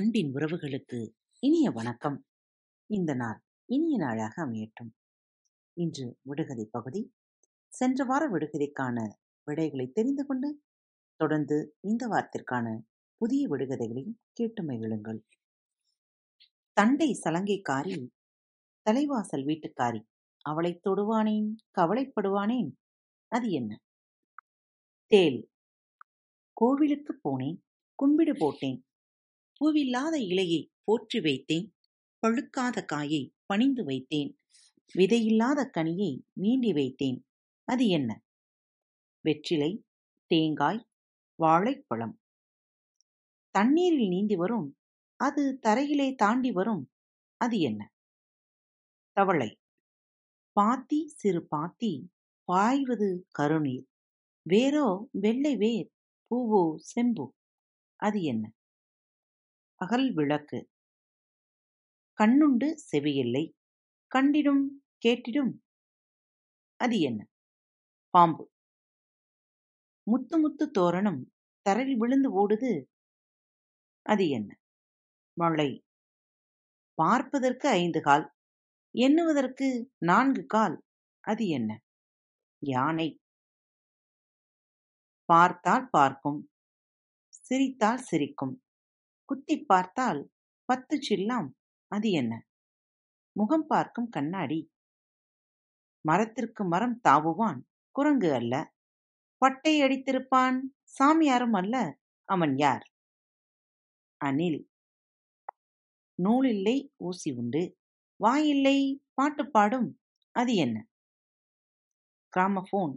அன்பின் உறவுகளுக்கு இனிய வணக்கம். இந்த நாள் இனிய நாளாக அமையட்டும். இன்று விடுகதை பகுதி. சென்ற வார விடுகதைக்கான விடைகளை தெரிந்து கொண்டு, தொடர்ந்து இந்த வாரத்திற்கான புதிய விடுகதைகளையும் கேட்டு மகிழுங்கள். தண்டை சலங்கைக்காரி, தலைவாசல் வீட்டுக்காரி, அவளைத் தொடுவானேன், கவலைப்படுவானேன், அது என்ன? தேள். கோவிலுக்குப் போனேன், கும்பிடு போட்டேன், பூவில்லாத இலையைப் போற்றி வைத்தேன், பழுக்காத காயை பணிந்து வைத்தேன், விதையில்லாத கனியை நீண்டி வைத்தேன், அது என்ன? வெற்றிலை, தேங்காய், வாழைப்பழம். தண்ணீரில் நீந்தி வரும், அது தரையிலே தாண்டி வரும், அது என்ன? தவளை. பாத்தி சிறு பாத்தி, பாய்வது கருநீர், வேரோ வெள்ளை வேர், பூவோ செம்பு, அது என்ன? அகல் விளக்கு. கண்ணுண்டு செவியில்லை, கண்டிடும் கேட்டிடும், அது என்ன? பாம்பு. முத்து முத்து தோரணம் தரையில் விழுந்து ஓடுது, அது என்ன? மழை. பார்ப்பதற்கு ஐந்து கால், எண்ணுவதற்கு நான்கு கால், அது என்ன? யானை. பார்த்தால் பார்க்கும், சிரித்தால் சிரிக்கும், குத்திப் பார்த்தால் பத்துச் சில்லாம், அது என்ன? முகம் பார்க்கும் கண்ணாடி. மரத்திற்கு மரம் தாவுவான், குரங்கு அல்ல. பட்டை அடித்திருப்பான், சாமியாரும் அல்ல, அவன் யார்? அனில் நூலில்லை ஊசி உண்டு, வாயில்லை பாட்டுப் பாடும், அது என்ன? கிராமபோன்.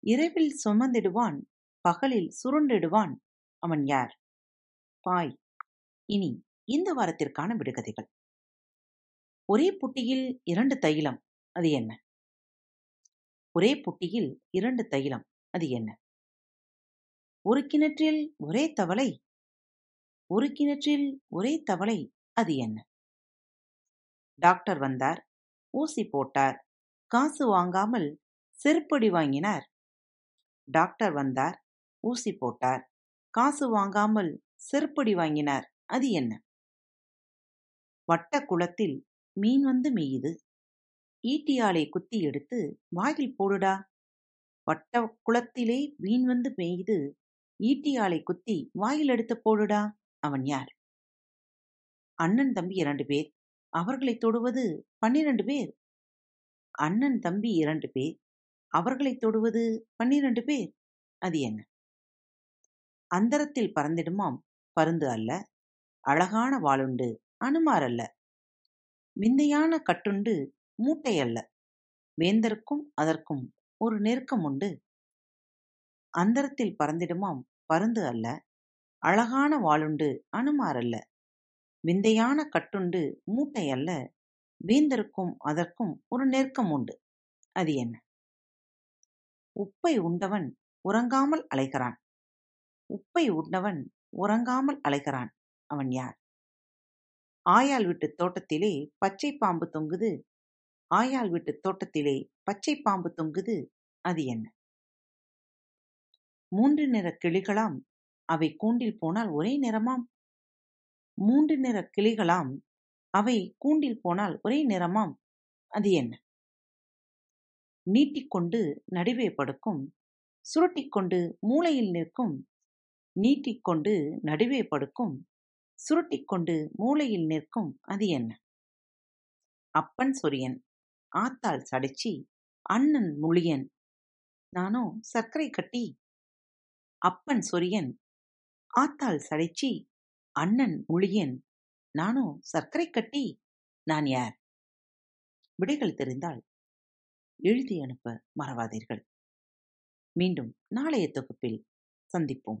இரவில் சுமந்திடுவான், பகலில் சுருண்டிடுவான், அவன் யார்? பாய். இனி இந்த வாரத்திற்கான விடுகதைகள். ஒரே புட்டியில் இரண்டு தைலம், அது என்ன? ஒரே புட்டியில் இரண்டு தைலம், அது என்ன? ஒரு கிணற்றில் ஒரே தவளை, ஒரு கிணற்றில் ஒரே தவளை, அது என்ன? டாக்டர் வந்தார், ஊசி போட்டார், காசு வாங்காமல் செருப்படி வாங்கினார். டாக்டர் வந்தார், ஊசி போட்டார், காசு வாங்காமல் செருப்படி வாங்கினார், அது என்ன? வட்ட குளத்தில் மீன் வந்து மேயுது, ஈட்டியாலை குத்தி எடுத்து வாயில் போடுடா. வட்ட குளத்திலே மீன் வந்து மேயுது, ஈட்டியாலை குத்தி வாயில் எடுத்து போடுடா. அவன் யார்? அண்ணன் தம்பி இரண்டு பேர், அவர்களைத் தொடுவது பன்னிரண்டு பேர். அண்ணன் தம்பி இரண்டு பேர், அவர்களைத் தொடுவது பன்னிரண்டு பேர், அது என்ன? அந்தரத்தில் பறந்திடுமாம், பருந்து அல்ல. அழகான வாளுண்டு அனுமார் அல்ல. விந்தையான கட்டுண்டு, மூட்டை அல்ல. வேந்தர்க்கும் அதற்கும் ஒரு நெருக்கம் உண்டு. அந்தரத்தில் பறந்திடுமாம், பருந்து அல்ல. அழகான வாளுண்டு அனுமார் அல்ல. விந்தையான கட்டுண்டு, மூட்டை அல்ல. வேந்தருக்கும் அதற்கும் ஒரு நெருக்கம் உண்டு. அது என்ன? உப்பை உண்டவன் உறங்காமல் அலைகிறான். உப்பை உண்டவன் உறங்காமல் அலைகிறான். அவன் யார்? ஆயாள் வீட்டுத் தோட்டத்திலே பச்சை பாம்பு தொங்குது, ஆயாள் வீட்டுத் தோட்டத்திலே பச்சை பாம்பு தொங்குது, அது என்ன? மூன்று நிற கிளிகளாம், அவை கூண்டில் போனால் ஒரே நிறமாம். மூன்று நிறக் கிளிகளாம், அவை கூண்டில் போனால் ஒரே நிறமாம், அது என்ன? நீட்டிக்கொண்டு நடுவே படுக்கும், சுருட்டிக்கொண்டு மூலையில் நிற்கும். நீட்டிக்கொண்டு நடுவே படுக்கும், சுருட்டிக்கொண்டு மூலையில் நிற்கும், அது என்ன? அப்பன் சொரியன், ஆத்தாள் சடைச்சி, அண்ணன் முழியன், நானோ சர்க்கரை கட்டி. அப்பன் சொரியன், ஆத்தாள் சடைச்சி, அண்ணன் முழியன், நானோ சர்க்கரை கட்டி. நான் யார்? விடைகள் தெரிந்தால் எழுதி அனுப்ப மறவாதீர்கள். மீண்டும் நாளைய தொகுப்பில் சந்திப்போம்.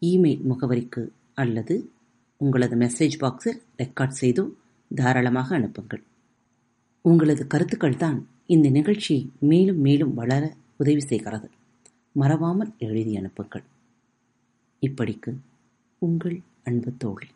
இமெயில் முகவரிக்கு அல்லது உங்களது மெசேஜ் பாக்ஸில் ரெக்கார்ட் செய்து தாராளமாக அனுப்புங்கள். உங்களது கருத்துக்கள் தான் இந்த நிகழ்ச்சியை மேலும் மேலும் வளர உதவி செய்கிறது. மறவாமல் எழுதி அனுப்புங்கள். இப்படிக்கு உங்கள் அன்பு தோழி.